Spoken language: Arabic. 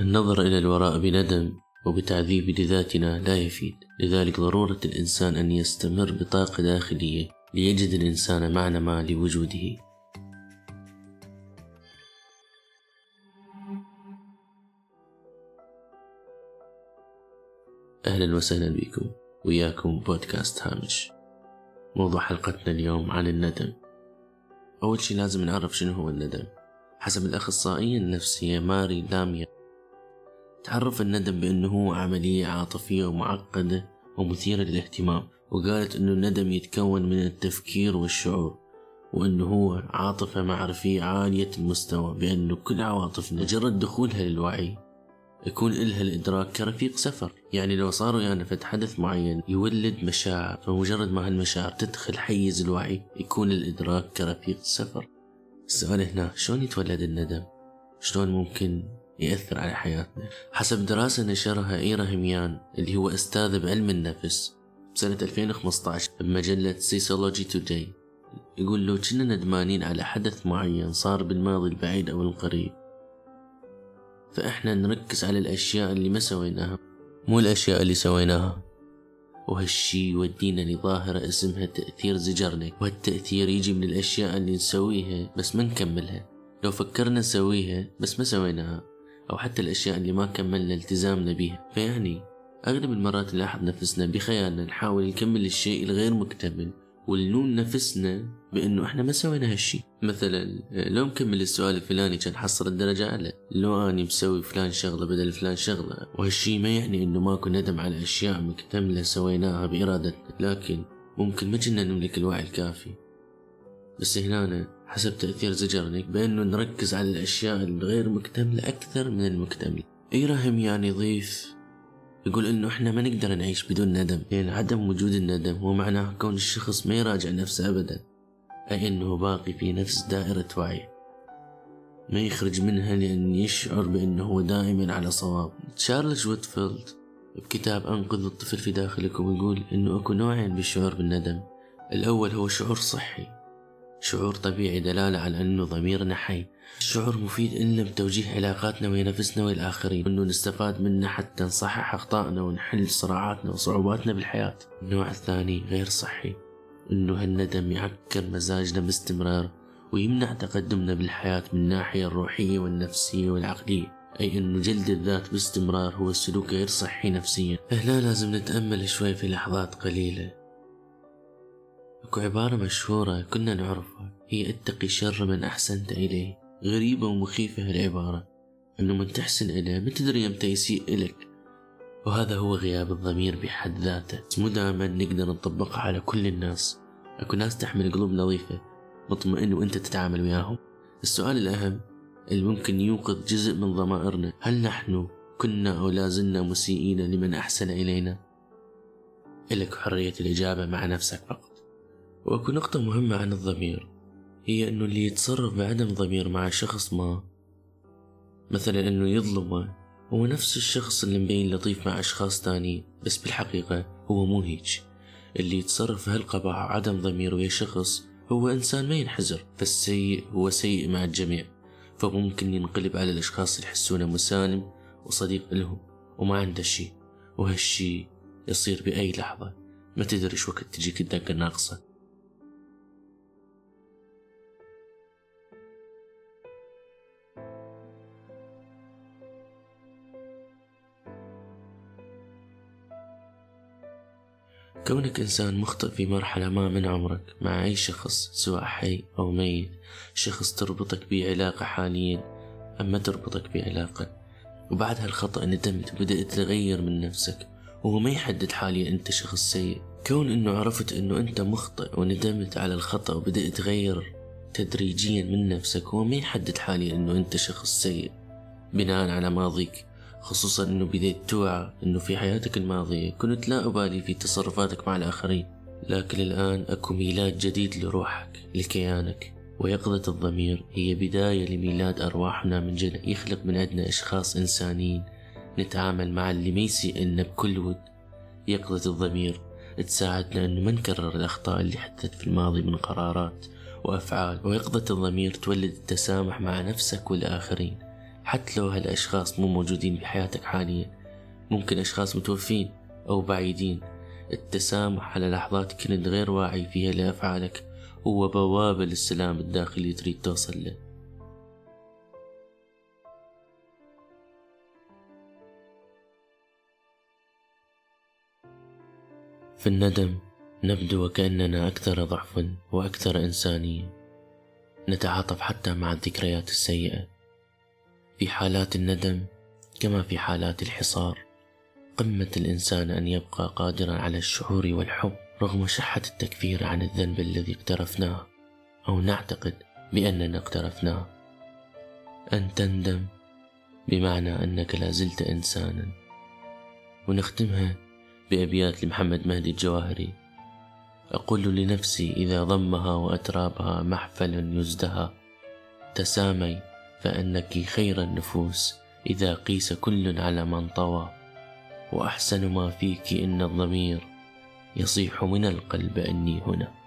النظر إلى الوراء بندم وبتعذيب لذاتنا لا يفيد. لذلك ضرورة الإنسان أن يستمر بطاقة داخلية ليجد الإنسان معنى ما لوجوده. أهلا وسهلا بكم. وياكم بودكاست هامش. موضوع حلقتنا اليوم عن الندم. أول شي لازم نعرف شنو هو الندم. حسب الأخصائية النفسية ماري لاميا تعرف الندم بأنه عملية عاطفية ومعقدة ومثيرة للاهتمام وقالت أنه الندم يتكون من التفكير والشعور وأنه هو عاطفة معرفية عالية المستوى بأنه كل عواطفنا مجرد دخولها للوعي يكون إلها الإدراك كرفيق سفر. يعني لو صاروا يعني فد حدث معين يولد مشاعر فمجرد ما هالمشاعر تدخل حيز الوعي يكون الإدراك كرفيق سفر. السؤال هنا شلون يتولد الندم؟ شلون ممكن يأثر على حياتنا. حسب دراسة نشرها إيرا هميان اللي هو أستاذ بعلم النفس بسنة 2015 بمجلة سيسولوجي توداي يقول لو كنا ندمانين على حدث معين صار بالماضي البعيد أو القريب فإحنا نركز على الأشياء اللي ما سويناها مو الأشياء اللي سويناها. وهالشي يودينا لظاهرة اسمها تأثير زجرنك وهالتأثير يجي من الأشياء اللي نسويها بس ما نكملها. لو فكرنا نسويها بس ما سويناها. أو حتى الأشياء اللي ما كملنا التزامنا بها فيعني أغلب المرات نلاحظ نفسنا بخيالنا نحاول نكمل الشيء الغير مكتمل ونلوم نفسنا بأنه إحنا ما سوينا هالشي. مثلا لو مكمل السؤال الفلاني كان حصل الدرجة أعلى. لو أني مسوي فلان شغلة بدل فلان شغلة وهالشي ما يعني إنه ماكو ندم على أشياء مكتملة سويناها بإرادتنا. لكن ممكن ما كنا نملك الوعي الكافي. بس هنا حسب تأثير زجرنك بأنه نركز على الأشياء الغير مكتملة أكثر من المكتملة. يراهم يعني يضيف يقول إنه إحنا ما نقدر نعيش بدون ندم. لأن عدم وجود الندم هو معناه كون الشخص ما يراجع نفسه ابدا أي إنه باقي في نفس دائرة وعي. ما يخرج منها لأن يشعر بإنه هو دائما على صواب. تشارلز ويتفيلد بكتاب أنقذ الطفل في داخلكم يقول إنه أكو نوعين بالشعور بالندم. الأول هو شعور صحي. شعور طبيعي دلالة على أنه ضميرنا حي الشعور مفيد إلنا بتوجيه علاقاتنا ويا نفسنا والآخرين. أنه نستفاد منه حتى نصحح أخطائنا ونحل صراعاتنا وصعوباتنا بالحياة. النوع الثاني غير صحي أنه هالندم يعكر مزاجنا باستمرار ويمنع تقدمنا بالحياة من الناحية الروحية والنفسية والعقلية. أي أنه جلد الذات باستمرار هو السلوك غير صحي نفسيا. هنا لازم نتأمل شوي في لحظات قليلة. اكو عبارة مشهورة كنا نعرفها. هي اتقي شر من أحسنت إليه. غريبة ومخيفة هالعبارة. أنه من تحسن إليه ما تدري يمتى يسيء إلك. وهذا هو غياب الضمير بحد ذاته. مو دائما نقدر نطبقها على كل الناس. أكو ناس تحمل قلوب نظيفة مطمئن وأنت تتعامل وياهم. السؤال الأهم اللي ممكن يوقظ جزء من ضمائرنا هل نحن كنا أو لازلنا مسيئين لمن أحسن إلينا؟ إلك حرية الإجابة مع نفسك فقط. وأكو نقطة مهمة عن الضمير هي إنه اللي يتصرف بعدم ضمير مع شخص ما مثلا إنه يظلمه هو نفس الشخص اللي مبين لطيف مع أشخاص تانيين بس بالحقيقة هو مو هيج اللي يتصرف بهالقبح وعدم ضمير ويا شخص هو إنسان ما ينحزر فالسيء هو سيء مع الجميع فممكن ينقلب على الأشخاص اللي يحسونه مسالم وصديق لهم وما عنده شي وهالشي يصير بأي لحظة. ما تدري شو وقت تجيك الدقة الناقصة. كونك إنسان مخطئ في مرحلة ما من عمرك مع أي شخص سواء حي أو ميت شخص تربطك به علاقة حاليا أم ما تربطك بعلاقة. وبعد هالخطأ ندمت وبدأت تغير من نفسك وهو ما يحدد حاليا أنت شخص سيء. كون أنه عرفت أنه أنت مخطئ وندمت على الخطأ وبدأت تغير تدريجيا من نفسك هو ما يحدد حاليا أنه أنت شخص سيء بناء على ماضيك. خصوصا إنه بديت توعى إنه في حياتك الماضية كنت لا أبالي في تصرفاتك مع الآخرين. لكن الآن أكو ميلاد جديد لروحك لكيانك. ويقظة الضمير هي بداية لميلاد أرواحنا من جد يخلق من عندنا أشخاص إنسانيين. نتعامل مع اللي ما يسيء لنا بكل ود. يقظة الضمير تساعدنا أنه ما نكرر الأخطاء اللي حدثت في الماضي من قرارات وأفعال. ويقظة الضمير تولد التسامح مع نفسك والآخرين. حتى لو هالأشخاص مو موجودين بحياتك حاليا ممكن أشخاص متوفين أو بعيدين. التسامح على لحظات كنت غير واعي فيها لأفعالك هو بوابة للسلام الداخلي تريد توصل له. في الندم نبدو وكأننا أكثر ضعفا وأكثر إنسانية نتعاطف حتى مع الذكريات السيئة. في حالات الندم كما في حالات الحصار. قمة الإنسان أن يبقى قادرا على الشعور والحب رغم شحة التكفير عن الذنب الذي اقترفناه أو نعتقد بأننا اقترفناه. أن تندم بمعنى أنك لا زلت إنسانا. ونختمها بأبيات لمحمد مهدي الجواهري. أقول لنفسي إذا ضمها وأترابها محفل يزدهى تسامي فأنك خير النفوس إذا قيس كل على من طوى. وأحسن ما فيك إن الضمير يصيح من القلب أني هنا.